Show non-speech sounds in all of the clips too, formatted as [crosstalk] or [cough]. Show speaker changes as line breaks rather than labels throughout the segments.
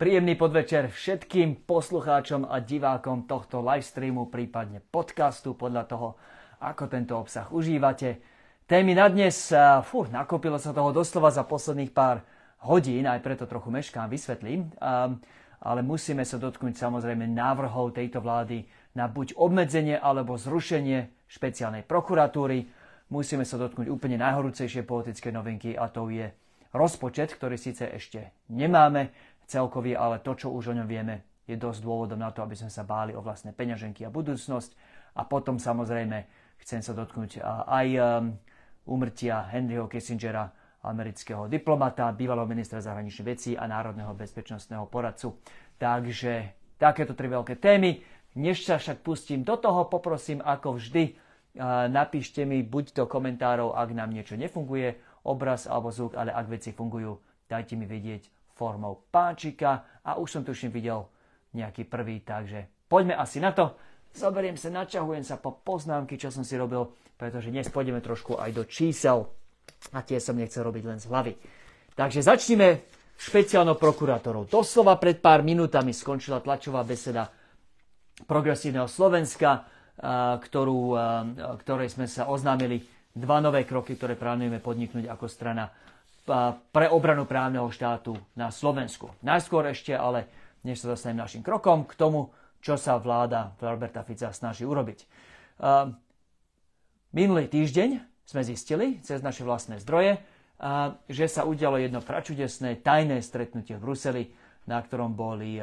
Príjemný podvečer všetkým poslucháčom a divákom tohto livestreamu, prípadne podcastu, podľa toho, ako tento obsah užívate. Témy na dnes, fú, nakopilo sa toho doslova za posledných pár hodín, aj preto trochu meškám, vysvetlím. Ale musíme sa dotknúť samozrejme návrhov tejto vlády na buď obmedzenie alebo zrušenie špeciálnej prokuratúry. Musíme sa dotknúť úplne najhorúcejšie politické novinky a to je rozpočet, ktorý síce ešte nemáme, celkový, ale to, čo už o ňom vieme, je dosť dôvodom na to, aby sme sa báli o vlastné peňaženky a budúcnosť. A potom samozrejme chcem sa dotknúť aj umrtia Henryho Kissingera, amerického diplomata, bývalého ministra zahraničných vecí a národného bezpečnostného poradcu. Takže takéto tri veľké témy. Než sa však pustím do toho, poprosím ako vždy, napíšte mi buď do komentárov, ak nám niečo nefunguje, obraz alebo zvuk, ale ak veci fungujú, dajte mi vedieť formou páčika a už som tuším videl nejaký prvý, takže poďme asi na to. Zoberiem sa, načahujem sa po poznámky, čo som si robil, pretože dnes pôjdeme trošku aj do čísel a tie som nechcel robiť len z hlavy. Takže začneme špeciálnou prokurátorou. Doslova pred pár minútami skončila tlačová beseda progresívneho Slovenska, ktorú, ktorej sme sa oznámili dva nové kroky, ktoré plánujeme podniknúť ako strana pre obranu právneho štátu na Slovensku. Najskôr ešte ale, než sa dostanem našim krokom, k tomu, čo sa vláda Roberta Fica snaží urobiť. Minulý týždeň sme zistili cez naše vlastné zdroje, že sa udialo jedno pračudesné tajné stretnutie v Bruseli, na ktorom boli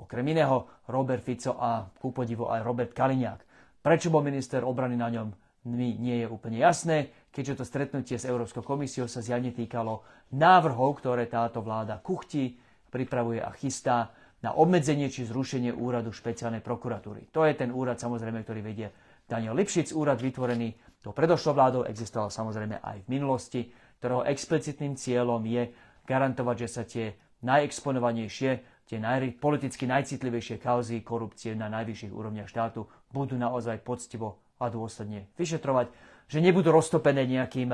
okrem iného Robert Fico a ku podivu aj Robert Kaliňák. Prečo bol minister obrany na ňom, mi nie je úplne jasné keďže to stretnutie s Európskou komisiou sa zjavne týkalo návrhov, ktoré táto vláda kuchtí, pripravuje a chystá na obmedzenie či zrušenie úradu špeciálnej prokuratúry. To je ten úrad samozrejme, ktorý vedie Daniel Lipšic, úrad vytvorený to predošlou vládou, existoval samozrejme aj v minulosti, ktorého explicitným cieľom je garantovať, že sa tie najexponovanejšie, tie naj, politicky najcitlivejšie kauzy korupcie na najvyšších úrovniach štátu budú naozaj poctivo a dôsledne vyšetrovať že nebudú roztopené nejakým,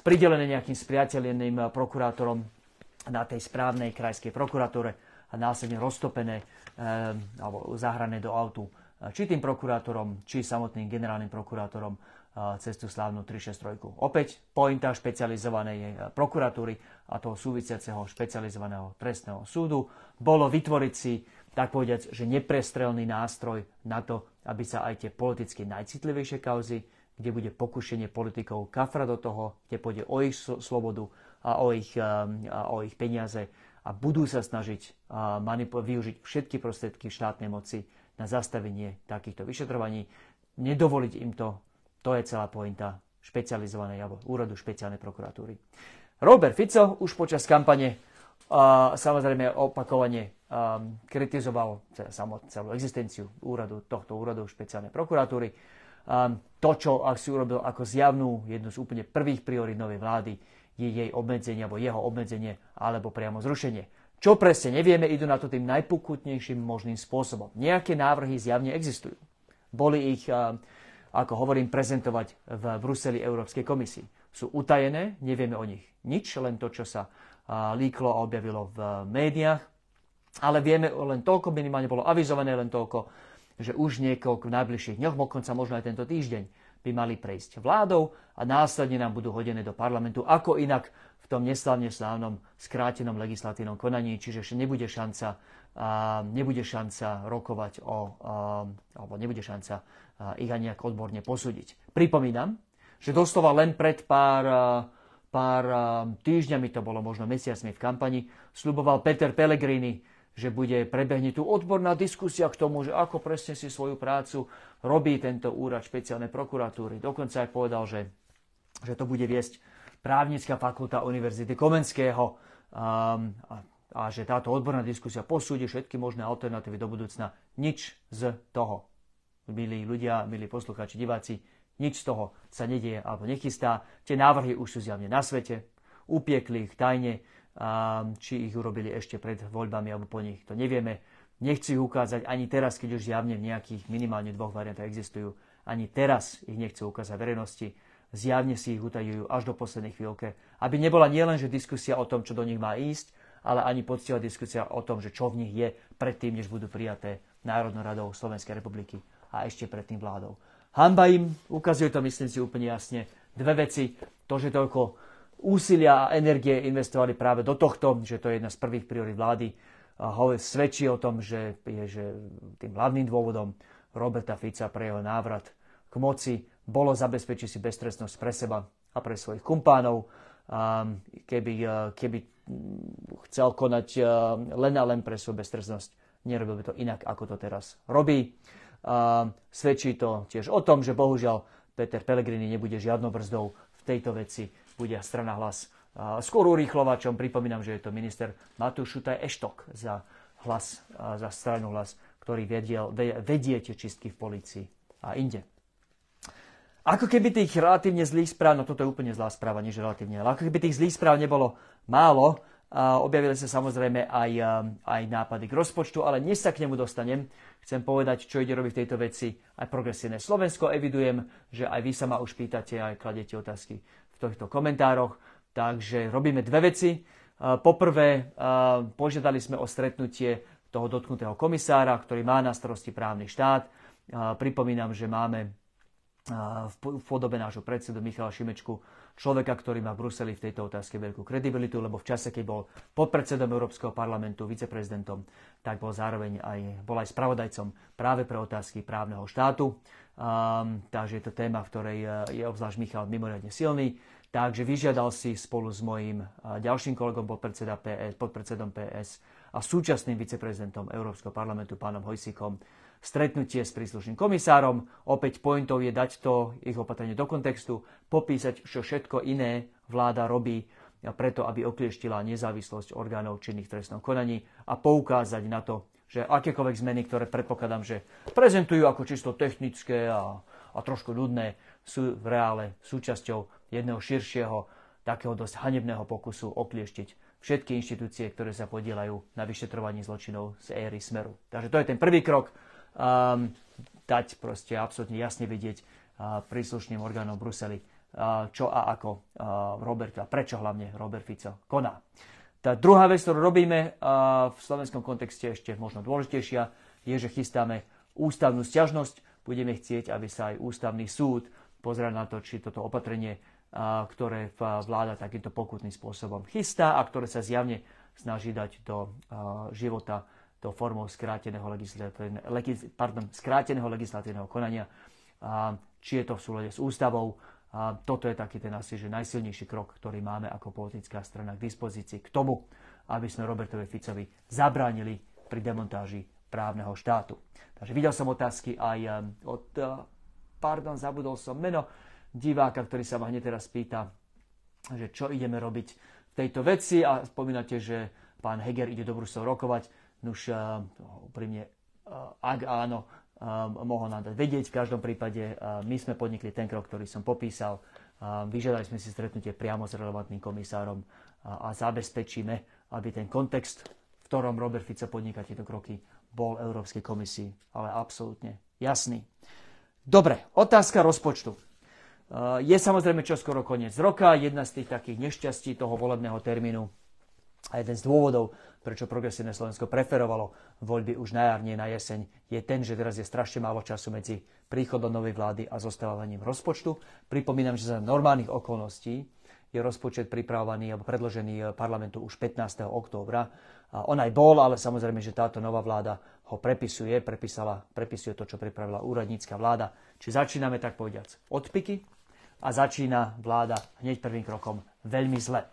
pridelené nejakým spriateľeným prokurátorom na tej správnej krajskej prokuratúre a následne roztopené alebo zahrané do autu či tým prokurátorom, či samotným generálnym prokurátorom cez tú slávnu 363. Opäť pointa špecializovanej prokuratúry a toho súvisiaceho špecializovaného trestného súdu bolo vytvoriť si, tak povedať, že neprestrelný nástroj na to, aby sa aj tie politicky najcitlivejšie kauzy kde bude pokušenie politikov kafra do toho, kde pôjde o ich slobodu a o ich, a o ich peniaze a budú sa snažiť využiť všetky prostriedky štátnej moci na zastavenie takýchto vyšetrovaní. Nedovoliť im to, to je celá pointa špecializovanej alebo úradu špeciálnej prokuratúry. Robert Fico už počas kampane a samozrejme opakovane um, kritizoval celú existenciu úradu, tohto úradu špeciálnej prokuratúry to, čo ak si urobil ako zjavnú, jednu z úplne prvých priorit novej vlády, je jej obmedzenie alebo jeho obmedzenie alebo priamo zrušenie. Čo presne nevieme, idú na to tým najpokutnejším možným spôsobom. Nejaké návrhy zjavne existujú. Boli ich, ako hovorím, prezentovať v Bruseli Európskej komisii. Sú utajené, nevieme o nich nič, len to, čo sa líklo a objavilo v médiách, ale vieme len toľko, minimálne bolo avizované len toľko, že už niekoľko v najbližších dňoch, dokonca možno aj tento týždeň, by mali prejsť vládou a následne nám budú hodené do parlamentu, ako inak v tom neslavne slávnom skrátenom legislatívnom konaní, čiže nebude šanca, nebude šanca rokovať o, alebo nebude šanca ich ani nejak odborne posúdiť. Pripomínam, že doslova len pred pár, pár týždňami, to bolo možno mesiacmi v kampani, sluboval Peter Pellegrini, že bude prebehne tu odborná diskusia k tomu, že ako presne si svoju prácu robí tento úrad špeciálnej prokuratúry. Dokonca aj povedal, že, že to bude viesť právnická fakulta Univerzity Komenského um, a, a že táto odborná diskusia posúdi všetky možné alternatívy do budúcna. Nič z toho, milí ľudia, milí poslucháči, diváci, nič z toho sa nedieje alebo nechystá. Tie návrhy už sú zjavne na svete, upiekli ich tajne, a či ich urobili ešte pred voľbami alebo po nich, to nevieme. Nechci ich ukázať ani teraz, keď už zjavne v nejakých minimálne dvoch variantách existujú. Ani teraz ich nechcú ukázať verejnosti. Zjavne si ich utajujú až do poslednej chvíľke. Aby nebola nielen že diskusia o tom, čo do nich má ísť, ale ani poctivá diskusia o tom, že čo v nich je predtým, než budú prijaté Národnou radou Slovenskej republiky a ešte predtým vládou. Hamba im, ukazuje to, myslím si, úplne jasne dve veci. To, že toľko úsilia a energie investovali práve do tohto, že to je jedna z prvých priorit vlády, ho svedčí o tom, že je že tým hlavným dôvodom Roberta Fica pre jeho návrat k moci bolo zabezpečiť si beztrestnosť pre seba a pre svojich kumpánov. Keby, keby chcel konať len a len pre svoju beztrestnosť, nerobil by to inak, ako to teraz robí. Svedčí to tiež o tom, že bohužiaľ Peter Pellegrini nebude žiadnou brzdou v tejto veci. Bude strana hlas skôr urýchlovačom. Pripomínam, že je to minister Matúš Šutaj Eštok za hlas, za stranu hlas, ktorý vediel, vedie tie čistky v policii a inde. Ako keby tých relatívne zlých správ, no toto je úplne zlá správa, nie že relatívne, ale ako keby tých zlých správ nebolo málo, objavili sa samozrejme aj, aj nápady k rozpočtu, ale dnes sa k nemu dostanem. Chcem povedať, čo ide robiť v tejto veci aj progresívne Slovensko. Evidujem, že aj vy sa ma už pýtate aj kladete otázky týchto komentároch. Takže robíme dve veci. Poprvé, požiadali sme o stretnutie toho dotknutého komisára, ktorý má na starosti právny štát. Pripomínam, že máme v podobe nášho predsedu Michala Šimečku, človeka, ktorý má v Bruseli v tejto otázke veľkú kredibilitu, lebo v čase, keď bol podpredsedom Európskeho parlamentu, viceprezidentom, tak bol zároveň aj, bol aj spravodajcom práve pre otázky právneho štátu. Um, takže je to téma, v ktorej e, je obzvlášť Michal mimoriadne silný. Takže vyžiadal si spolu s mojím e, ďalším kolegom, podpredseda PS, podpredsedom PS a súčasným viceprezidentom Európskeho parlamentu, pánom Hojsikom, stretnutie s príslušným komisárom. Opäť pointov je dať to ich opatrenie do kontextu, popísať, čo všetko iné vláda robí preto, aby oklieštila nezávislosť orgánov činných trestnom konaní a poukázať na to, že akékoľvek zmeny, ktoré predpokladám, že prezentujú ako čisto technické a, a trošku ľudné, sú v reále súčasťou jedného širšieho, takého dosť hanebného pokusu oklieštiť všetky inštitúcie, ktoré sa podielajú na vyšetrovaní zločinov z éry Smeru. Takže to je ten prvý krok um, dať proste absolútne jasne vidieť uh, príslušným orgánom Bruseli, uh, čo a ako uh, Robert a prečo hlavne Robert Fico koná. Tá druhá vec, ktorú robíme uh, v slovenskom kontexte ešte možno dôležitejšia, je, že chystáme ústavnú stiažnosť. Budeme chcieť, aby sa aj ústavný súd pozrel na to, či toto opatrenie, uh, ktoré vláda takýmto pokutným spôsobom chystá a ktoré sa zjavne snaží dať do uh, života to formou skráteného, legislatívneho, pardon, skráteného legislatívneho konania, či je to v súlade s ústavou. Toto je taký ten asi že najsilnejší krok, ktorý máme ako politická strana k dispozícii k tomu, aby sme Robertovi Ficovi zabránili pri demontáži právneho štátu. Takže videl som otázky aj um, od, uh, pardon, zabudol som meno diváka, ktorý sa ma hneď teraz pýta, že čo ideme robiť v tejto veci a spomínate, že pán Heger ide do Bruselu rokovať. Nuž, eh, úprimne, eh, ak áno, eh, mohol nám dať vedieť. V každom prípade my sme podnikli ten krok, ktorý som popísal. Vyžiadali sme si stretnutie priamo s relevantným komisárom a zabezpečíme, aby ten kontext, v ktorom Robert Fico podniká tieto kroky, bol Európskej komisii, ale absolútne jasný. Dobre, otázka rozpočtu. Je samozrejme čoskoro koniec roka, jedna z tých takých nešťastí toho volebného termínu a jeden z dôvodov, prečo progresívne Slovensko preferovalo voľby už na jar, na jeseň, je ten, že teraz je strašne málo času medzi príchodom novej vlády a zostávaním rozpočtu. Pripomínam, že za normálnych okolností je rozpočet pripravovaný alebo predložený parlamentu už 15. októbra. On aj bol, ale samozrejme, že táto nová vláda ho prepisuje, prepísala, prepisuje to, čo pripravila úradnícka vláda. Či začíname tak povediac odpiky a začína vláda hneď prvým krokom veľmi zle.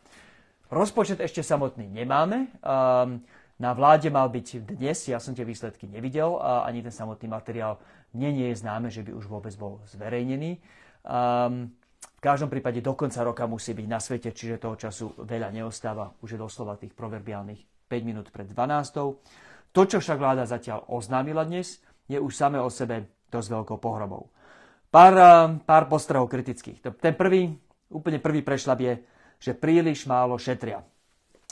Rozpočet ešte samotný nemáme. Um, na vláde mal byť dnes, ja som tie výsledky nevidel, a ani ten samotný materiál mne nie je známe, že by už vôbec bol zverejnený. Um, v každom prípade do konca roka musí byť na svete, čiže toho času veľa neostáva. Už je doslova tých proverbiálnych 5 minút pred 12. To, čo však vláda zatiaľ oznámila dnes, je už samé o sebe dosť veľkou pohromou. Pár, pár postrehov kritických. Ten prvý, úplne prvý prešlap je, že príliš málo šetria.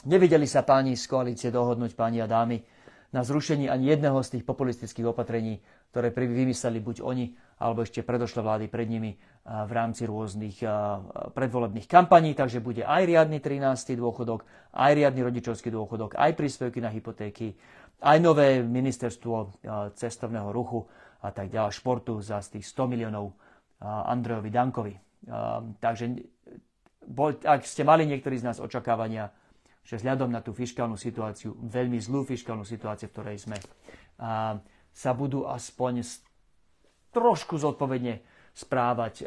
Nevideli sa páni z koalície dohodnúť, páni a dámy, na zrušení ani jedného z tých populistických opatrení, ktoré vymysleli buď oni, alebo ešte predošlé vlády pred nimi v rámci rôznych predvolebných kampaní, takže bude aj riadny 13. dôchodok, aj riadny rodičovský dôchodok, aj príspevky na hypotéky, aj nové ministerstvo cestovného ruchu a tak ďalej, športu za z tých 100 miliónov Andrejovi Dankovi. Takže ak ste mali niektorí z nás očakávania, že vzhľadom na tú fiskálnu situáciu, veľmi zlú fiskálnu situáciu, v ktorej sme, sa budú aspoň trošku zodpovedne správať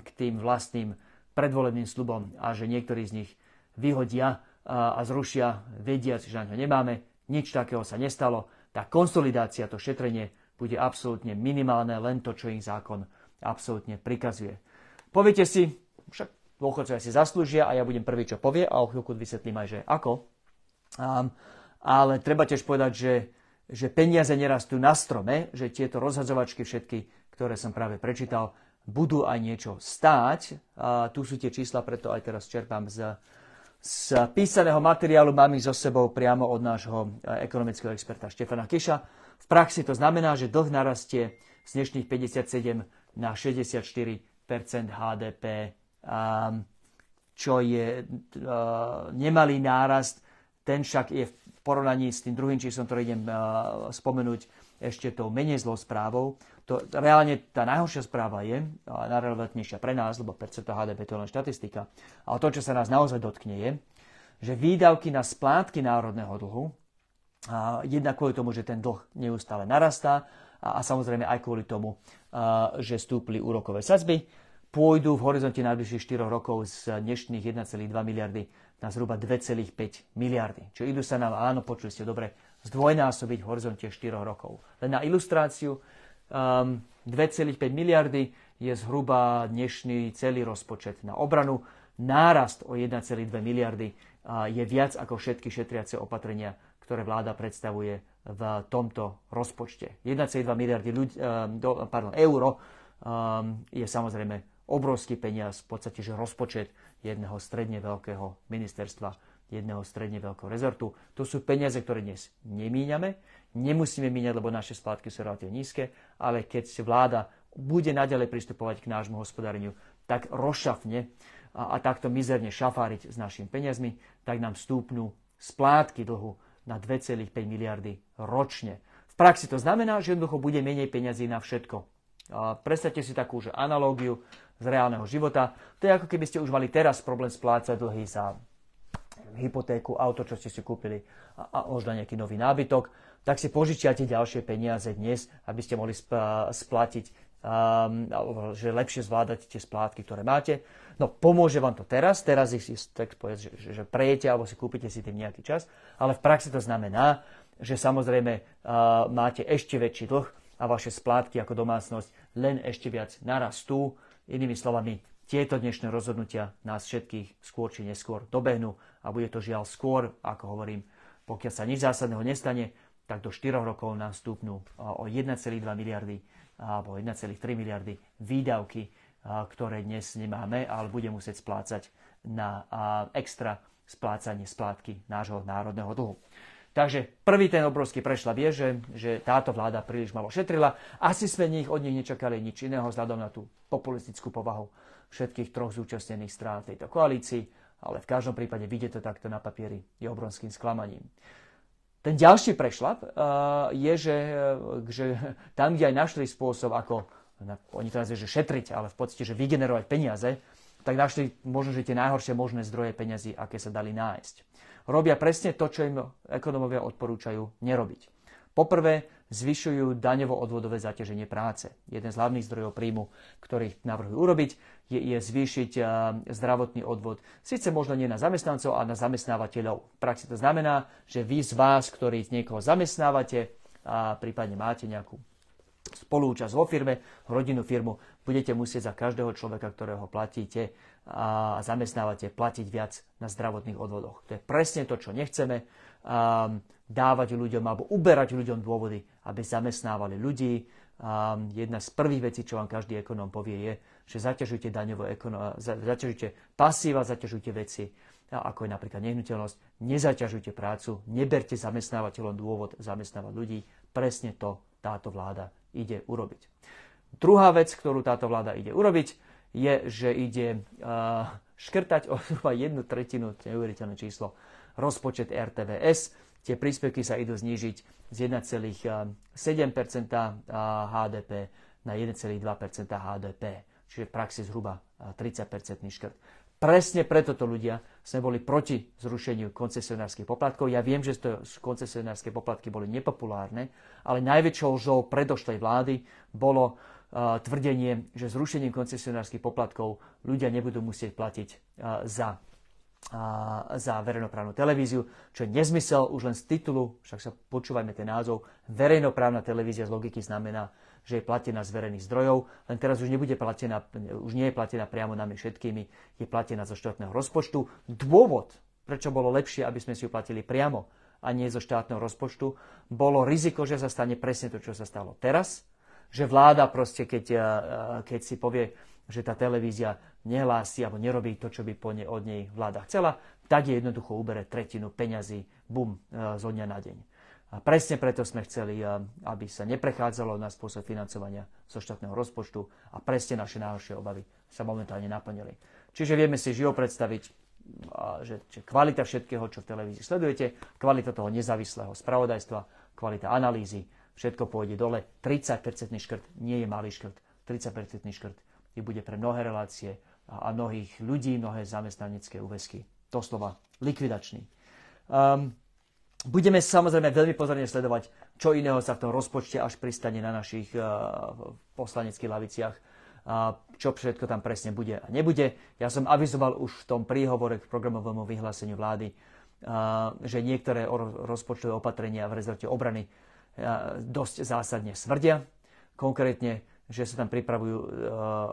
k tým vlastným predvolebným slubom a že niektorí z nich vyhodia a zrušia, vediac, že na ňo nemáme, nič takého sa nestalo. Tá konsolidácia, to šetrenie bude absolútne minimálne, len to, čo im zákon absolútne prikazuje. Poviete si, však dôchodcovia si zaslúžia a ja budem prvý, čo povie a o chvíľku vysvetlím aj, že ako. Um, ale treba tiež povedať, že, že peniaze nerastú na strome, že tieto rozhadzovačky všetky, ktoré som práve prečítal, budú aj niečo stáť. A tu sú tie čísla, preto aj teraz čerpám z, z písaného materiálu. Mám ich so sebou priamo od nášho e, ekonomického experta Štefana Kiša. V praxi to znamená, že dlh narastie z dnešných 57 na 64% HDP, čo je nemalý nárast. Ten však je v porovnaní s tým druhým číslom, ktorý idem spomenúť, ešte tou menej zlou správou. To, reálne tá najhoršia správa je, najrelevantnejšia pre nás, lebo percento HDP to je len štatistika, ale to, čo sa nás naozaj dotkne, je, že výdavky na splátky národného dlhu, a jednak kvôli tomu, že ten dlh neustále narastá a, a samozrejme aj kvôli tomu, a, že stúpli úrokové sadzby, pôjdu v horizonte najbližších 4 rokov z dnešných 1,2 miliardy na zhruba 2,5 miliardy. Čo idú sa nám, áno, počuli ste dobre, zdvojnásobiť v horizonte 4 rokov. Len na ilustráciu, um, 2,5 miliardy je zhruba dnešný celý rozpočet na obranu. Nárast o 1,2 miliardy je viac ako všetky šetriace opatrenia, ktoré vláda predstavuje v tomto rozpočte. 1,2 miliardy ľudí, do, pardon, euro um, je samozrejme obrovský peniaz, v podstate, že rozpočet jedného stredne veľkého ministerstva jedného stredne veľkého rezortu. To sú peniaze, ktoré dnes nemíňame, nemusíme míňať, lebo naše splátky sú relatívne nízke, ale keď vláda bude naďalej pristupovať k nášmu hospodáreniu tak rozšafne a, a takto mizerne šafáriť s našimi peniazmi, tak nám stúpnú splátky dlhu na 2,5 miliardy ročne. V praxi to znamená, že jednoducho bude menej peniazy na všetko. Predstavte si takú že analógiu z reálneho života. To je ako keby ste už mali teraz problém splácať dlhy za hypotéku, auto, čo ste si kúpili a, a možno nejaký nový nábytok, tak si požičiate ďalšie peniaze dnes, aby ste mohli splatiť, um, že lepšie zvládať tie splátky, ktoré máte. No pomôže vám to teraz, teraz ich si tak povedz, že, že prejete alebo si kúpite si tým nejaký čas, ale v praxi to znamená, že samozrejme uh, máte ešte väčší dlh a vaše splátky ako domácnosť len ešte viac narastú. Inými slovami, tieto dnešné rozhodnutia nás všetkých skôr či neskôr dobehnú a bude to žiaľ skôr, ako hovorím, pokiaľ sa nič zásadného nestane, tak do 4 rokov nám stúpnú o 1,2 miliardy alebo 1,3 miliardy výdavky, ktoré dnes nemáme, ale bude musieť splácať na extra splácanie splátky nášho národného dlhu. Takže prvý ten obrovský prešľap je, že, že táto vláda príliš malo šetrila. Asi sme nich, od nich nečakali nič iného vzhľadom na tú populistickú povahu všetkých troch zúčastnených strán tejto koalícii, ale v každom prípade vidieť to takto na papieri je obrovským sklamaním. Ten ďalší prešlap uh, je, že, že tam, kde aj našli spôsob, ako, oni teraz je, že šetriť, ale v podstate, že vygenerovať peniaze, tak našli možno, že tie najhoršie možné zdroje peniazy, aké sa dali nájsť. Robia presne to, čo im ekonomovia odporúčajú nerobiť. Poprvé, zvyšujú daňovo-odvodové zaťaženie práce. Jeden z hlavných zdrojov príjmu, ktorých navrhujú urobiť, je, je zvýšiť uh, zdravotný odvod. Sice možno nie na zamestnancov, ale na zamestnávateľov. V praxi to znamená, že vy z vás, ktorí niekoho zamestnávate a prípadne máte nejakú spolúčasť vo firme, rodinnú firmu, budete musieť za každého človeka, ktorého platíte a zamestnávate, platiť viac na zdravotných odvodoch. To je presne to, čo nechceme. Um, dávať ľuďom alebo uberať ľuďom dôvody, aby zamestnávali ľudí. Um, jedna z prvých vecí, čo vám každý ekonóm povie, je, že zaťažujte daňové ekono- zaťažujte pasíva, zaťažujte veci, ako je napríklad nehnuteľnosť, nezaťažujte prácu, neberte zamestnávateľom dôvod zamestnávať ľudí. Presne to táto vláda ide urobiť. Druhá vec, ktorú táto vláda ide urobiť, je, že ide škrtať o zhruba jednu tretinu, neuveriteľné číslo, rozpočet RTVS. Tie príspevky sa idú znížiť z 1,7% HDP na 1,2% HDP, čiže v praxi zhruba 30% škrt. Presne preto to ľudia sme boli proti zrušeniu koncesionárskych poplatkov. Ja viem, že to koncesionárske poplatky boli nepopulárne, ale najväčšou žou predošlej vlády bolo uh, tvrdenie, že zrušením koncesionárskych poplatkov ľudia nebudú musieť platiť za za verejnoprávnu televíziu, čo je nezmysel už len z titulu, však sa počúvajme ten názov, verejnoprávna televízia z logiky znamená, že je platená z verejných zdrojov, len teraz už, nebude platená, už nie je platená priamo nami všetkými, je platená zo štátneho rozpočtu. Dôvod, prečo bolo lepšie, aby sme si ju platili priamo a nie zo štátneho rozpočtu, bolo riziko, že sa stane presne to, čo sa stalo teraz, že vláda proste, keď, keď si povie, že tá televízia nehlási alebo nerobí to, čo by po ne, od nej vláda chcela, tak je jednoducho ubere tretinu peňazí, bum, e, zo dňa na deň. A presne preto sme chceli, aby sa neprechádzalo na spôsob financovania zo štátneho rozpočtu a presne naše najhoršie obavy sa momentálne naplnili. Čiže vieme si živo predstaviť, že, že kvalita všetkého, čo v televízii sledujete, kvalita toho nezávislého spravodajstva, kvalita analýzy, všetko pôjde dole. 30% škrt nie je malý škrt. 30% škrt i bude pre mnohé relácie a mnohých ľudí, mnohé zamestnanecké úväzky. Doslova likvidačný. Um, budeme samozrejme veľmi pozorne sledovať, čo iného sa v tom rozpočte až pristane na našich uh, poslaneckých laviciach, uh, čo všetko tam presne bude a nebude. Ja som avizoval už v tom príhovore k programovému vyhláseniu vlády, uh, že niektoré rozpočtové opatrenia v rezorte obrany dosť zásadne svrdia. Konkrétne že sa tam pripravujú e,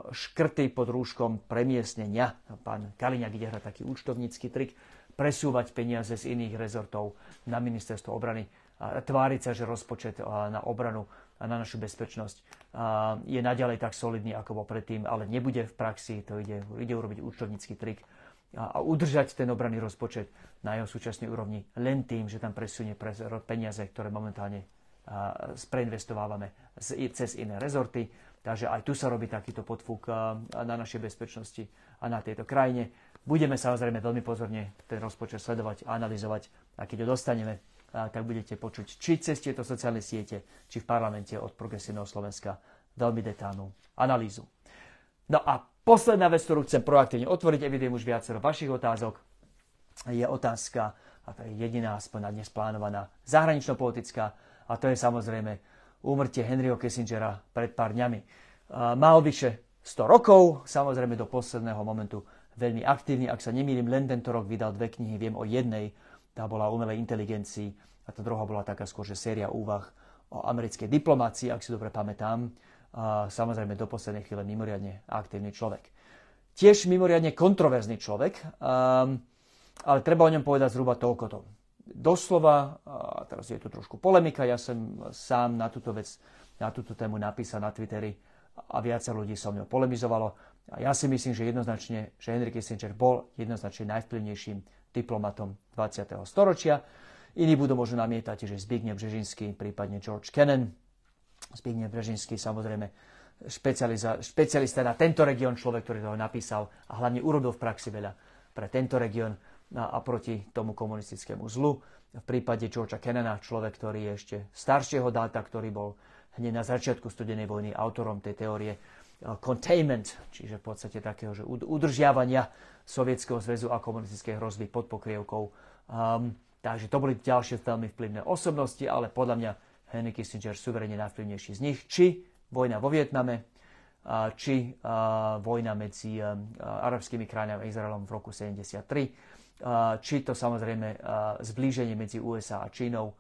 škrty pod rúškom premiesnenia. Pán Kaliňák ide hrať taký účtovnícky trik, presúvať peniaze z iných rezortov na ministerstvo obrany tváriť sa, že rozpočet e, na obranu a na našu bezpečnosť e, je naďalej tak solidný, ako bol predtým, ale nebude v praxi, to ide, ide urobiť účtovnícky trik a udržať ten obranný rozpočet na jeho súčasnej úrovni len tým, že tam presunie peniaze, ktoré momentálne spreinvestovávame cez iné rezorty. Takže aj tu sa robí takýto podfúk na našej bezpečnosti a na tejto krajine. Budeme samozrejme veľmi pozorne ten rozpočet sledovať a analyzovať a keď ho dostaneme, tak budete počuť či cez tieto sociálne siete, či v parlamente od Progresívneho Slovenska veľmi detálnu analýzu. No a posledná vec, ktorú chcem proaktívne otvoriť, evidujem už viacero vašich otázok, je otázka, a to je jediná aspoň na dnes plánovaná, zahranično-politická, a to je samozrejme úmrtie Henryho Kissingera pred pár dňami. Mal vyše 100 rokov, samozrejme do posledného momentu veľmi aktívny. Ak sa nemýlim, len tento rok vydal dve knihy, viem o jednej, tá bola o umelej inteligencii a tá druhá bola taká skôr, že séria úvah o americkej diplomácii, ak si dobre pamätám. Samozrejme do poslednej chvíle mimoriadne aktívny človek. Tiež mimoriadne kontroverzný človek, ale treba o ňom povedať zhruba toľko doslova, a teraz je tu trošku polemika, ja som sám na túto vec, na túto tému napísal na Twitteri a viacej ľudí so mnou polemizovalo. A ja si myslím, že jednoznačne, že Henry Kissinger bol jednoznačne najvplyvnejším diplomatom 20. storočia. Iní budú možno namietať, že Zbigniew Břežinský, prípadne George Kennan. Zbigniew Břežinský samozrejme špecialista na tento región, človek, ktorý to napísal a hlavne urobil v praxi veľa pre tento región a proti tomu komunistickému zlu. V prípade Georgea Kennana, človek, ktorý je ešte staršieho dáta, ktorý bol hneď na začiatku studenej vojny autorom tej teórie uh, containment, čiže v podstate takého, že udržiavania Sovietskeho zväzu a komunistickej hrozby pod pokrievkou. Um, takže to boli ďalšie veľmi vplyvné osobnosti, ale podľa mňa Henry Kissinger suverene najvplyvnejší z nich. Či vojna vo Vietname, či uh, vojna medzi um, arabskými krajinami a Izraelom v roku 73 či to samozrejme zblíženie medzi USA a Čínou,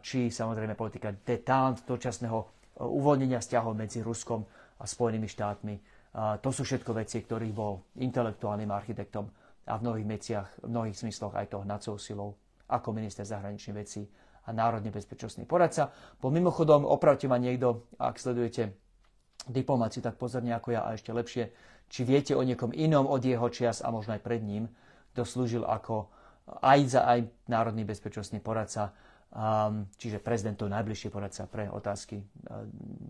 či samozrejme politika detente dočasného uvoľnenia vzťahov medzi Ruskom a Spojenými štátmi. To sú všetko veci, ktorých bol intelektuálnym architektom a v mnohých veciach, v mnohých zmysloch aj toho nacou silou ako minister zahraničných vecí a národne bezpečnostný poradca. Po mimochodom, opravte ma niekto, ak sledujete diplomáciu tak pozorne ako ja a ešte lepšie, či viete o niekom inom od jeho čias a možno aj pred ním, kto slúžil ako aj za aj národný bezpečnostný poradca čiže prezidentov najbližšie poradca pre otázky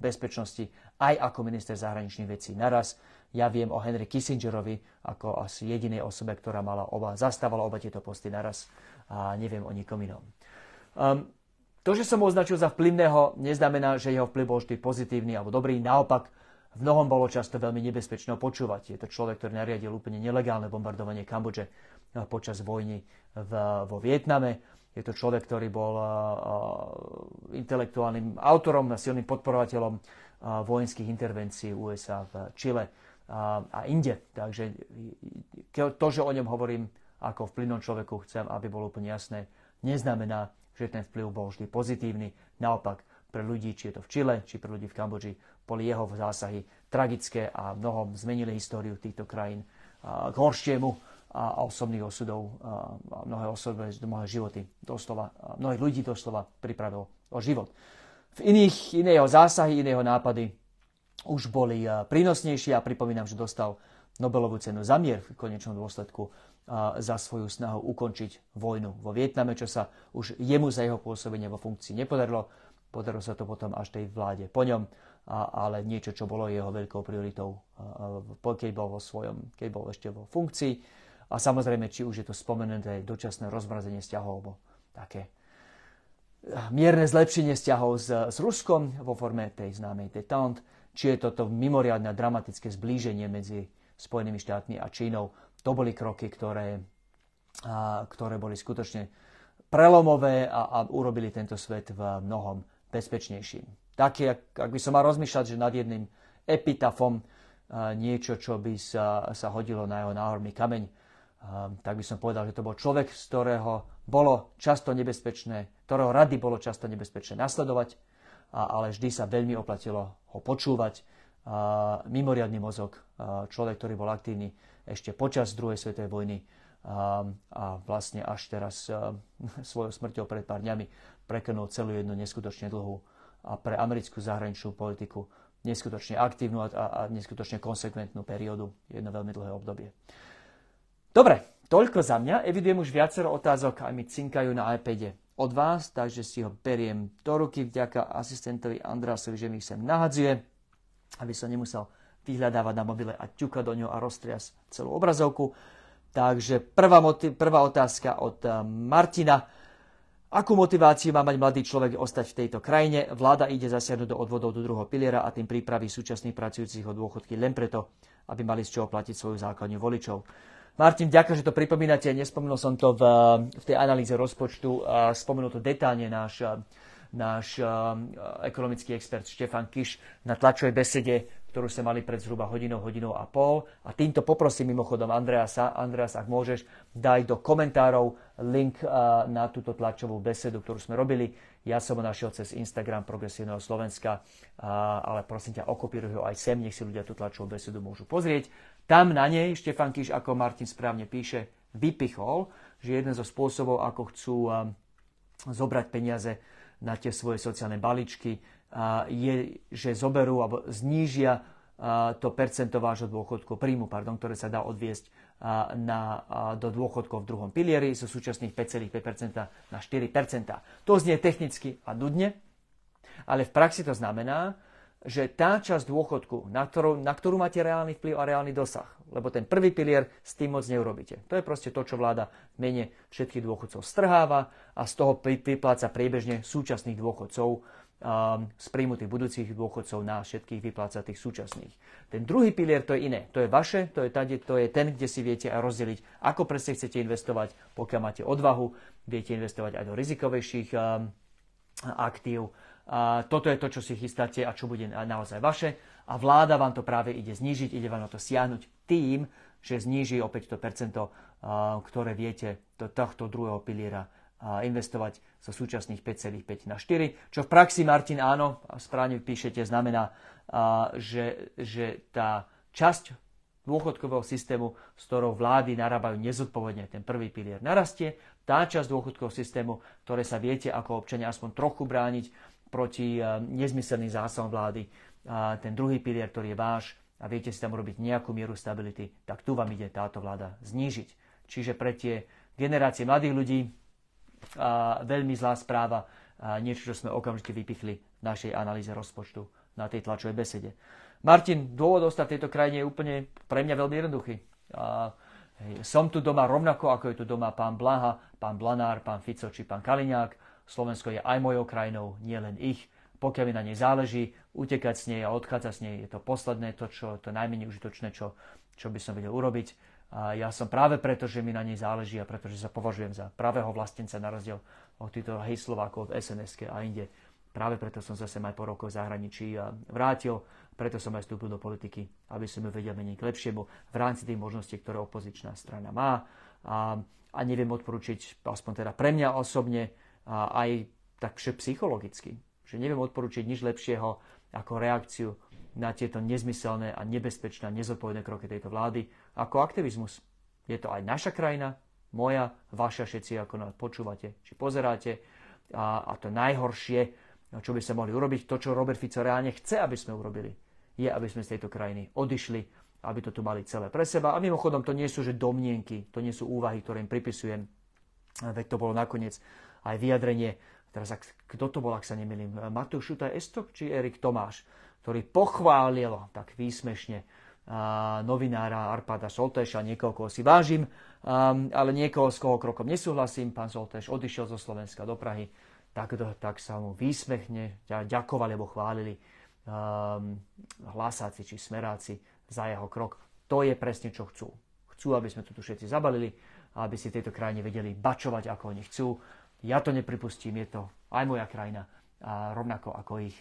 bezpečnosti, aj ako minister zahraničných vecí naraz. Ja viem o Henry Kissingerovi ako asi jedinej osobe, ktorá mala oba, zastávala oba tieto posty naraz a neviem o nikom inom. Um, to, že som ho označil za vplyvného, neznamená, že jeho vplyv bol vždy pozitívny alebo dobrý. Naopak, v mnohom bolo často veľmi nebezpečné počúvať. Je to človek, ktorý nariadil úplne nelegálne bombardovanie Kambodže počas vojny v, vo Vietname. Je to človek, ktorý bol intelektuálnym autorom a silným podporovateľom vojenských intervencií USA v Čile a inde. Takže to, že o ňom hovorím ako v plynom človeku, chcem, aby bolo úplne jasné, neznamená, že ten vplyv bol vždy pozitívny. Naopak, pre ľudí, či je to v Čile, či pre ľudí v Kambodži, boli jeho zásahy tragické a mnohom zmenili históriu týchto krajín k horšiemu a osobných osudov a mnohé osoby, mnohé životy doslova, mnohých ľudí doslova pripravil o život. V iných, iného zásahy, iného nápady už boli prínosnejšie a pripomínam, že dostal Nobelovú cenu za mier v konečnom dôsledku za svoju snahu ukončiť vojnu vo Vietname, čo sa už jemu za jeho pôsobenie vo funkcii nepodarilo. Podarilo sa to potom až tej vláde po ňom, ale niečo, čo bolo jeho veľkou prioritou, keď bol, vo svojom, keď bol ešte vo funkcii. A samozrejme, či už je to spomenuté dočasné rozmrazenie vzťahov, alebo také eh, mierne zlepšenie vzťahov s, s Ruskom vo forme tej známej detente, či je toto mimoriadne dramatické zblíženie medzi Spojenými štátmi a Čínou. To boli kroky, ktoré, a, ktoré boli skutočne prelomové a, a urobili tento svet v mnohom bezpečnejším. Taký, ak, ak by som mal rozmýšľať, že nad jedným epitafom a, niečo, čo by sa, sa hodilo na jeho náhorný kameň, tak by som povedal, že to bol človek, z ktorého bolo často nebezpečné, ktorého rady bolo často nebezpečné nasledovať, ale vždy sa veľmi oplatilo ho počúvať. Mimoriadný mozog, človek, ktorý bol aktívny ešte počas druhej svetovej vojny a vlastne až teraz [laughs] svojou smrťou pred pár dňami prekonul celú jednu neskutočne dlhú a pre americkú zahraničnú politiku neskutočne aktívnu a neskutočne konsekventnú periódu, jedno veľmi dlhé obdobie. Dobre, toľko za mňa. Evidujem už viacero otázok a mi cinkajú na iPade od vás, takže si ho beriem do ruky vďaka asistentovi Andrásovi, že mi ich sem nahadzuje, aby som nemusel vyhľadávať na mobile a ťukať do ňoho a roztrias celú obrazovku. Takže prvá, motiv, prvá otázka od eh, Martina. Akú motiváciu má mať mladý človek ostať v tejto krajine? Vláda ide zasiahnuť do odvodov do druhého piliera a tým prípraví súčasných pracujúcich o dôchodky len preto, aby mali z čoho platiť svoju základňu voličov. Martin, ďakujem, že to pripomínate. Nespomenul som to v, v tej analýze rozpočtu. Spomenul to detálne náš, náš ekonomický expert Štefan Kiš na tlačovej besede, ktorú sme mali pred zhruba hodinou, hodinou a pol. A týmto poprosím mimochodom Andreasa, Andreas, ak môžeš, daj do komentárov link na túto tlačovú besedu, ktorú sme robili. Ja som ho našiel cez Instagram Progresívneho Slovenska, ale prosím ťa, okopíruj ho aj sem, nech si ľudia tú tlačovú besedu môžu pozrieť. Tam na nej Štefan Kiš, ako Martin správne píše, vypichol, že jeden zo spôsobov, ako chcú um, zobrať peniaze na tie svoje sociálne balíčky, je, že zoberú alebo znížia to percento vášho dôchodku, príjmu, pardon, ktoré sa dá odviesť na, do dôchodkov v druhom pilieri zo súčasných 5,5% na 4%. To znie technicky a nudne, ale v praxi to znamená, že tá časť dôchodku, na ktorú, na ktorú máte reálny vplyv a reálny dosah, lebo ten prvý pilier s tým moc neurobíte. To je proste to, čo vláda mene všetkých dôchodcov strháva a z toho vypláca priebežne súčasných dôchodcov um, z príjmu tých budúcich dôchodcov na všetkých vypláca tých súčasných. Ten druhý pilier to je iné. To je vaše, to je, tade, to je ten, kde si viete aj rozdeliť, ako presne chcete investovať, pokiaľ máte odvahu, viete investovať aj do rizikovejších um, aktív, toto je to, čo si chystáte a čo bude naozaj vaše. A vláda vám to práve ide znížiť, ide vám na to siahnuť tým, že zníži to percento, ktoré viete do tohto druhého piliera investovať zo súčasných 5,5 na 4, čo v praxi, Martin, áno, správne píšete, znamená, že, že tá časť dôchodkového systému, s ktorou vlády narábajú nezodpovedne, ten prvý pilier narastie, tá časť dôchodkového systému, ktoré sa viete ako občania aspoň trochu brániť, proti eh, nezmyselným zásahom vlády. A ten druhý pilier, ktorý je váš a viete si tam urobiť nejakú mieru stability, tak tu vám ide táto vláda znížiť. Čiže pre tie generácie mladých ľudí, a, veľmi zlá správa, a niečo, čo sme okamžite vypichli v našej analýze rozpočtu na tej tlačovej besede. Martin, dôvod ostať v tejto krajine je úplne pre mňa veľmi jednoduchý. A, som tu doma rovnako, ako je tu doma pán Blaha, pán Blanár, pán Fico či pán Kaliňák. Slovensko je aj mojou krajinou, nielen ich. Pokiaľ mi na nej záleží, utekať s nej a odchádzať s nej je to posledné, to, čo, to najmenej užitočné, čo, čo by som vedel urobiť. A ja som práve preto, že mi na nej záleží a pretože sa považujem za pravého vlastenca na rozdiel od týchto hejslovákov v sns a inde. Práve preto som sa sem aj po rokoch v zahraničí vrátil, preto som aj vstúpil do politiky, aby som ju vedel meniť k lepšiemu v rámci tých možností, ktoré opozičná strana má. A, a neviem odporučiť, aspoň teda pre mňa osobne, aj takže psychologicky, že neviem odporučiť nič lepšieho ako reakciu na tieto nezmyselné a nebezpečné a nezodpovedné kroky tejto vlády ako aktivizmus. Je to aj naša krajina, moja, vaša, všetci, ako nás počúvate či pozeráte. A, a to najhoršie, čo by sa mohli urobiť, to, čo Robert Fico reálne chce, aby sme urobili, je, aby sme z tejto krajiny odišli, aby to tu mali celé pre seba. A mimochodom, to nie sú že domnienky, to nie sú úvahy, ktoré im pripisujem. Veď to bolo nakoniec aj vyjadrenie, teraz ak, kto to bol, ak sa nemýlim, Matúš Šutaj Estok či Erik Tomáš, ktorý pochválil tak výsmešne novinára Arpada Soltéša, niekoho, koho si vážim, ale niekoho, s koho krokom nesúhlasím. Pán Soltéš odišiel zo Slovenska do Prahy, tak, tak sa mu výsmechne ďakovali alebo chválili um, hlasáci či smeráci za jeho krok. To je presne, čo chcú. Chcú, aby sme to tu všetci zabalili, aby si tejto krajine vedeli bačovať, ako oni chcú. Ja to nepripustím, je to aj moja krajina, a rovnako ako ich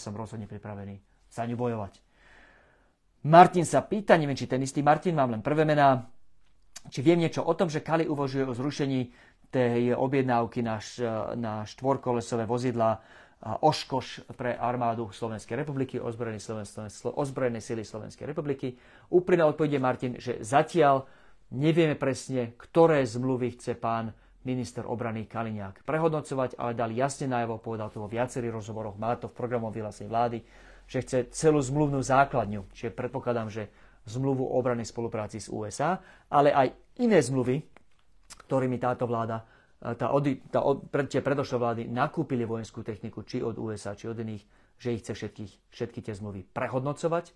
som rozhodne pripravený za ňu bojovať. Martin sa pýta, neviem, či ten istý Martin, mám len prvé mená, či viem niečo o tom, že Kali uvažuje o zrušení tej objednávky na, na štvorkolesové vozidla Oškoš pre armádu Slovenskej republiky, ozbrojené, ozbrojené sily Slovenskej republiky. Úprimná odpovede Martin, že zatiaľ nevieme presne, ktoré zmluvy chce pán minister obrany Kaliňák prehodnocovať, ale dal jasne najavo, povedal to vo viacerých rozhovoroch, má to v programom vyhlásení vlády, že chce celú zmluvnú základňu, čiže predpokladám, že zmluvu o obranej spolupráci s USA, ale aj iné zmluvy, ktorými táto vláda, tá, tá, tie predošlé vlády nakúpili vojenskú techniku, či od USA, či od iných, že ich chce všetkých, všetky tie zmluvy prehodnocovať.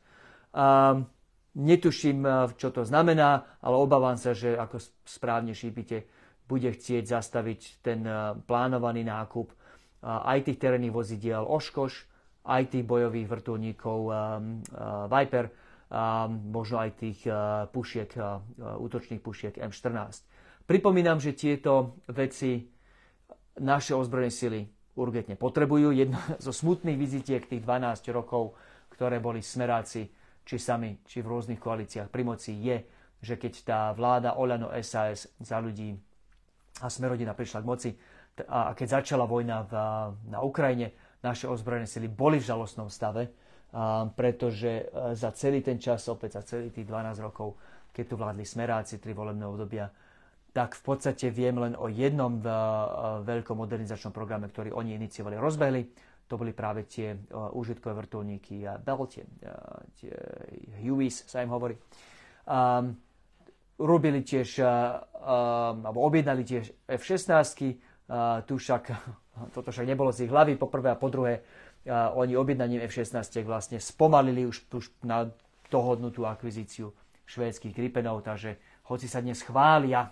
Um, netuším, čo to znamená, ale obávam sa, že ako správne šípite, bude chcieť zastaviť ten eh, plánovaný nákup eh, aj tých terénnych vozidiel Oškoš, aj tých bojových vrtulníkov eh, Viper, možno aj tých pušiek, útočných pušiek M14. Pripomínam, že tieto veci naše ozbrojené sily urgentne potrebujú. Jedno [laughs] zo smutných vizitiek tých 12 rokov, ktoré boli smeráci, či sami, či v rôznych koalíciách pri moci, je, že keď tá vláda Olano SAS za ľudí a Smerodina prišla k moci a keď začala vojna v, na Ukrajine, naše ozbrojené sily boli v žalostnom stave, a, pretože e, za celý ten čas, opäť za celý tých 12 rokov, keď tu vládli smeráci, tri volebné obdobia, tak v podstate viem len o jednom e, veľkom modernizačnom programe, ktorý oni iniciovali, rozbehli. To boli práve tie uh, užitkové vrtulníky a Bell, tie, tie Hueys sa im hovorí. Um, robili tiež, alebo objednali tiež F-16, tu však, [laughs] toto však nebolo z ich hlavy, po prvé a po druhé, oni objednaním F-16 vlastne spomalili už, už na dohodnutú akvizíciu švédskych Gripenov, takže hoci sa dnes chvália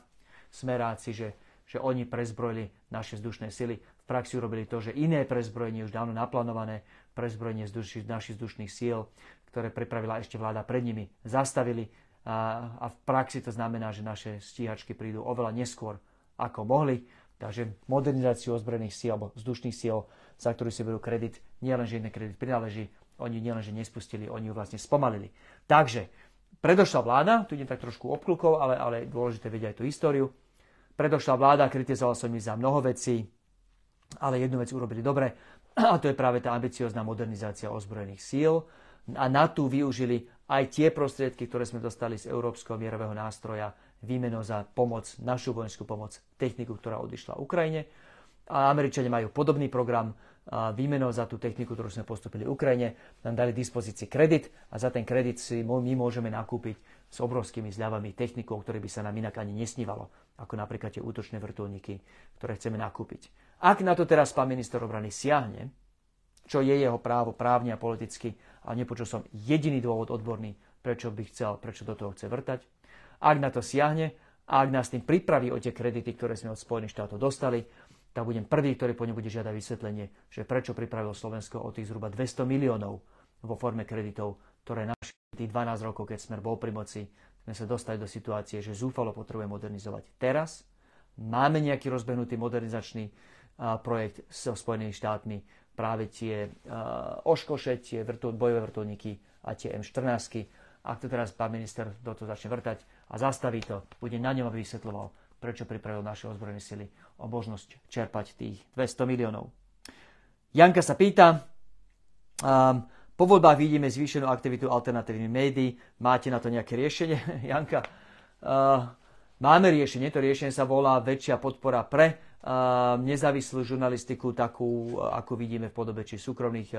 smeráci, že, že oni prezbrojili naše vzdušné sily, v praxi urobili to, že iné prezbrojenie, už dávno naplánované prezbrojenie našich vzdušných síl, ktoré pripravila ešte vláda pred nimi, zastavili a, a v praxi to znamená, že naše stíhačky prídu oveľa neskôr, ako mohli. Takže modernizáciu ozbrojených síl alebo vzdušných síl, za ktorú si berú kredit, nielen, že iný kredit prináleží, oni nielen, že nespustili, oni ju vlastne spomalili. Takže predošla vláda, tu idem tak trošku obklukov, ale, ale dôležité vedieť aj tú históriu. Predošla vláda, kritizoval som ich za mnoho vecí, ale jednu vec urobili dobre, a to je práve tá ambiciozná modernizácia ozbrojených síl. A na tú využili aj tie prostriedky, ktoré sme dostali z Európskeho mierového nástroja, výmeno za pomoc, našu vojenskú pomoc, techniku, ktorá odišla Ukrajine. A Američania majú podobný program, výmenou za tú techniku, ktorú sme postupili Ukrajine, nám dali dispozícii kredit a za ten kredit si my môžeme nakúpiť s obrovskými zľavami technikov, ktoré by sa nám inak ani nesnívalo, ako napríklad tie útočné vrtulníky, ktoré chceme nakúpiť. Ak na to teraz pán minister obrany siahne, čo je jeho právo právne a politicky, ale nepočul som jediný dôvod odborný, prečo by chcel, prečo do toho chce vrtať. Ak na to siahne a ak nás tým pripraví o tie kredity, ktoré sme od Spojených štátov dostali, tak budem prvý, ktorý po ňom bude žiadať vysvetlenie, že prečo pripravil Slovensko o tých zhruba 200 miliónov vo forme kreditov, ktoré naši tých 12 rokov, keď Smer bol pri moci, sme sa dostali do situácie, že zúfalo potrebujeme modernizovať. Teraz máme nejaký rozbehnutý modernizačný projekt so Spojenými štátmi, práve tie oškoše, tie vrtul, bojové vrtulníky a tie M14. Ak to teraz pán minister do toho začne vrtať a zastaví to, bude na ňom, aby vysvetloval, prečo pripravil naše ozbrojené sily o možnosť čerpať tých 200 miliónov. Janka sa pýta, um, po voľbách vidíme zvýšenú aktivitu alternatívnych médií. Máte na to nejaké riešenie? [laughs] Janka, uh, máme riešenie. To riešenie sa volá väčšia podpora pre nezávislú žurnalistiku, takú, ako vidíme v podobe či súkromných,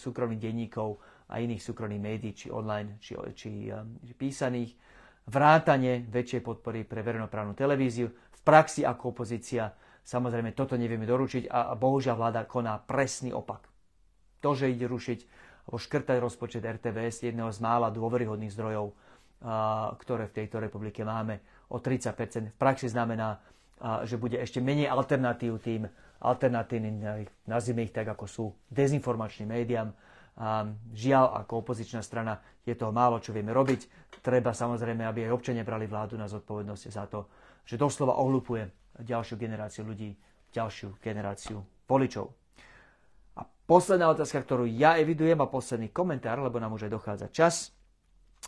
súkromných denníkov a iných súkromných médií, či online, či, či, či písaných. Vrátanie väčšej podpory pre verejnoprávnu televíziu. V praxi ako opozícia samozrejme toto nevieme doručiť a, a bohužiaľ vláda koná presný opak. To, že ide rušiť alebo škrtať rozpočet RTVS, jedného z mála dôveryhodných zdrojov, ktoré v tejto republike máme, o 30% v praxi znamená a že bude ešte menej alternatív tým alternatívnym, nazvime ich tak, ako sú dezinformačným médiám. A žiaľ, ako opozičná strana je toho málo, čo vieme robiť. Treba samozrejme, aby aj občania brali vládu na zodpovednosť za to, že doslova ohlupuje ďalšiu generáciu ľudí, ďalšiu generáciu voličov. A posledná otázka, ktorú ja evidujem a posledný komentár, lebo nám už aj dochádza čas,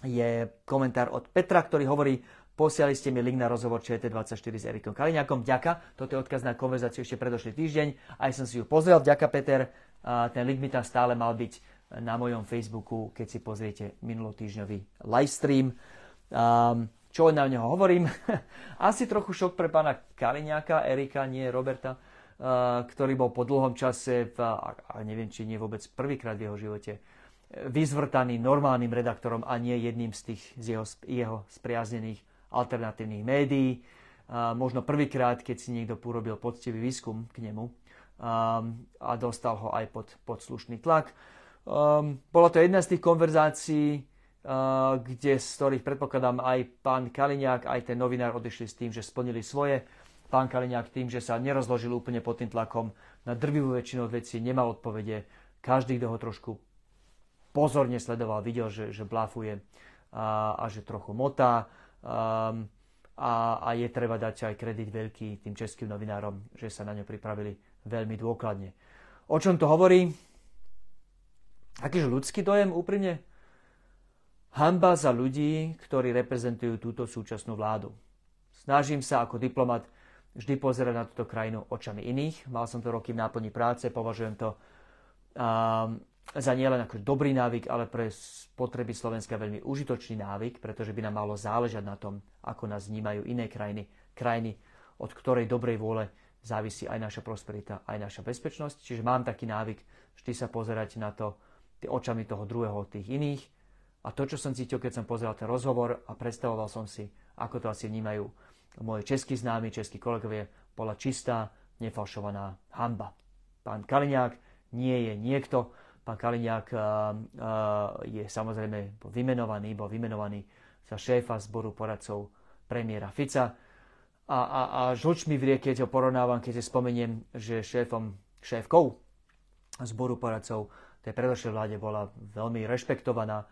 je komentár od Petra, ktorý hovorí, Posiali ste mi link na rozhovor ČT24 s Erikom Kaliňakom. Ďaka. Toto je odkaz na konverzáciu ešte predošlý týždeň. Aj som si ju pozrel. Ďaká, Peter. Ten link mi tam stále mal byť na mojom Facebooku, keď si pozriete minulotýždňový livestream. Čo na neho hovorím? [laughs] Asi trochu šok pre pána Kaliňáka, Erika, nie Roberta, ktorý bol po dlhom čase, v, a neviem, či nie vôbec prvýkrát v jeho živote, vyzvrtaný normálnym redaktorom a nie jedným z tých z jeho, jeho spriaznených alternatívnych médií. Možno prvýkrát, keď si niekto urobil poctivý výskum k nemu a dostal ho aj pod, pod slušný tlak. Bola to jedna z tých konverzácií, kde, z ktorých predpokladám aj pán Kaliňák, aj ten novinár odišli s tým, že splnili svoje. Pán Kaliňák tým, že sa nerozložil úplne pod tým tlakom na drvivú väčšinu veci, nemal odpovede. Každý, kto ho trošku pozorne sledoval, videl, že, že blafuje a, a že trochu motá um, a, a je treba dať aj kredit veľký tým českým novinárom, že sa na ňo pripravili veľmi dôkladne. O čom to hovorí? Akýž ľudský dojem úprimne? Hamba za ľudí, ktorí reprezentujú túto súčasnú vládu. Snažím sa ako diplomat vždy pozerať na túto krajinu očami iných. Mal som to roky v náplni práce, považujem to um, za nielen ako dobrý návyk, ale pre potreby Slovenska veľmi užitočný návyk, pretože by nám malo záležať na tom, ako nás vnímajú iné krajiny, krajiny, od ktorej dobrej vôle závisí aj naša prosperita, aj naša bezpečnosť. Čiže mám taký návyk vždy sa pozerať na to očami toho druhého tých iných. A to, čo som cítil, keď som pozeral ten rozhovor a predstavoval som si, ako to asi vnímajú moji českí známi, českí kolegovia, bola čistá, nefalšovaná hamba. Pán Kaliňák nie je niekto, Pán Kaliňák je samozrejme vymenovaný, bol vymenovaný za šéfa zboru poradcov premiéra Fica. A, a, a žlč mi vrie, keď ho porovnávam, keď si spomeniem, že šéfom, šéfkou zboru poradcov tej predošlej vláde bola veľmi rešpektovaná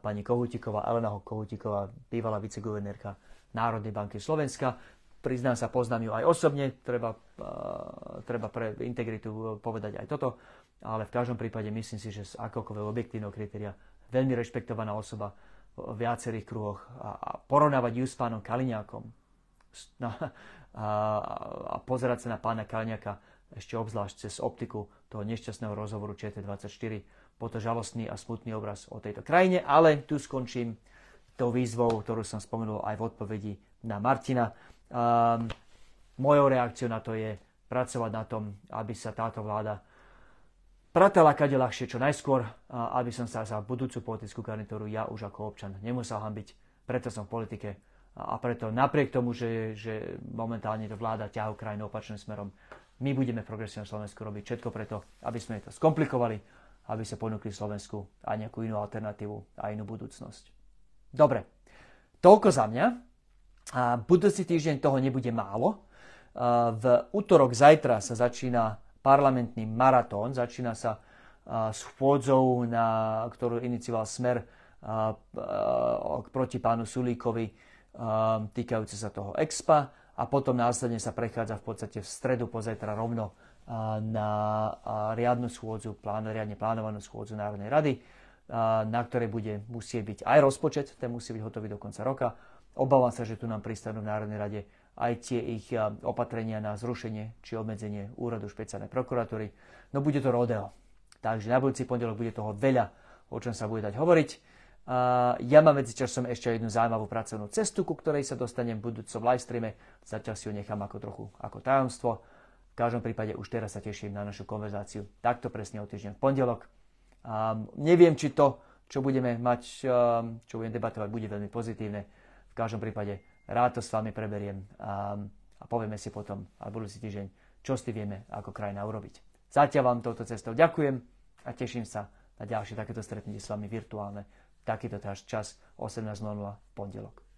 pani Kohutíková, Elena Kohutíková, bývalá viceguvernérka Národnej banky Slovenska. Priznám sa, poznám ju aj osobne, treba, treba pre integritu povedať aj toto ale v každom prípade myslím si, že z akokoľvek objektívneho kritéria veľmi rešpektovaná osoba v viacerých kruhoch a, a porovnávať ju s pánom Kaliňákom a, [laughs] a, a pozerať sa na pána Kaliňáka ešte obzvlášť cez optiku toho nešťastného rozhovoru ČT24, po to žalostný a smutný obraz o tejto krajine, ale tu skončím tou výzvou, ktorú som spomenul aj v odpovedi na Martina. Um, mojou reakciou na to je pracovať na tom, aby sa táto vláda pratela ľahšie čo najskôr, aby som sa za budúcu politickú garnitúru ja už ako občan nemusel hambiť preto som v politike a preto napriek tomu, že, že momentálne to vláda ťaha krajinu opačným smerom, my budeme v progresívnom Slovensku robiť všetko preto, aby sme to skomplikovali, aby sa ponúkli Slovensku aj nejakú inú alternatívu a inú budúcnosť. Dobre, toľko za mňa. A budúci týždeň toho nebude málo. V útorok zajtra sa začína parlamentný maratón, začína sa s chôdzou, na, ktorú inicioval Smer proti pánu Sulíkovi týkajúce sa toho Expa a potom následne sa prechádza v podstate v stredu pozajtra rovno na riadnu schôdzu, plán, riadne plánovanú schôdzu Národnej rady, na ktorej bude musieť byť aj rozpočet, ten musí byť hotový do konca roka. Obávam sa, že tu nám pristanú v Národnej rade aj tie ich opatrenia na zrušenie či obmedzenie úradu špeciálnej prokuratúry. No bude to rodeo. Takže na budúci pondelok bude toho veľa, o čom sa bude dať hovoriť. Ja mám medzičasom ešte jednu zaujímavú pracovnú cestu, ku ktorej sa dostanem v budúcom live streame. Zatiaľ si ju nechám ako trochu ako tajomstvo. V každom prípade už teraz sa teším na našu konverzáciu. Takto presne o týždeň v pondelok. Um, neviem, či to, čo budeme mať, čo budeme debatovať, bude veľmi pozitívne. V každom prípade rád to s vami preberiem um, a povieme si potom, a budúci týždeň, čo s tým vieme ako krajina urobiť. Zatiaľ vám touto cestou ďakujem a teším sa na ďalšie takéto stretnutie s vami virtuálne takýto čas 18.00 v pondelok.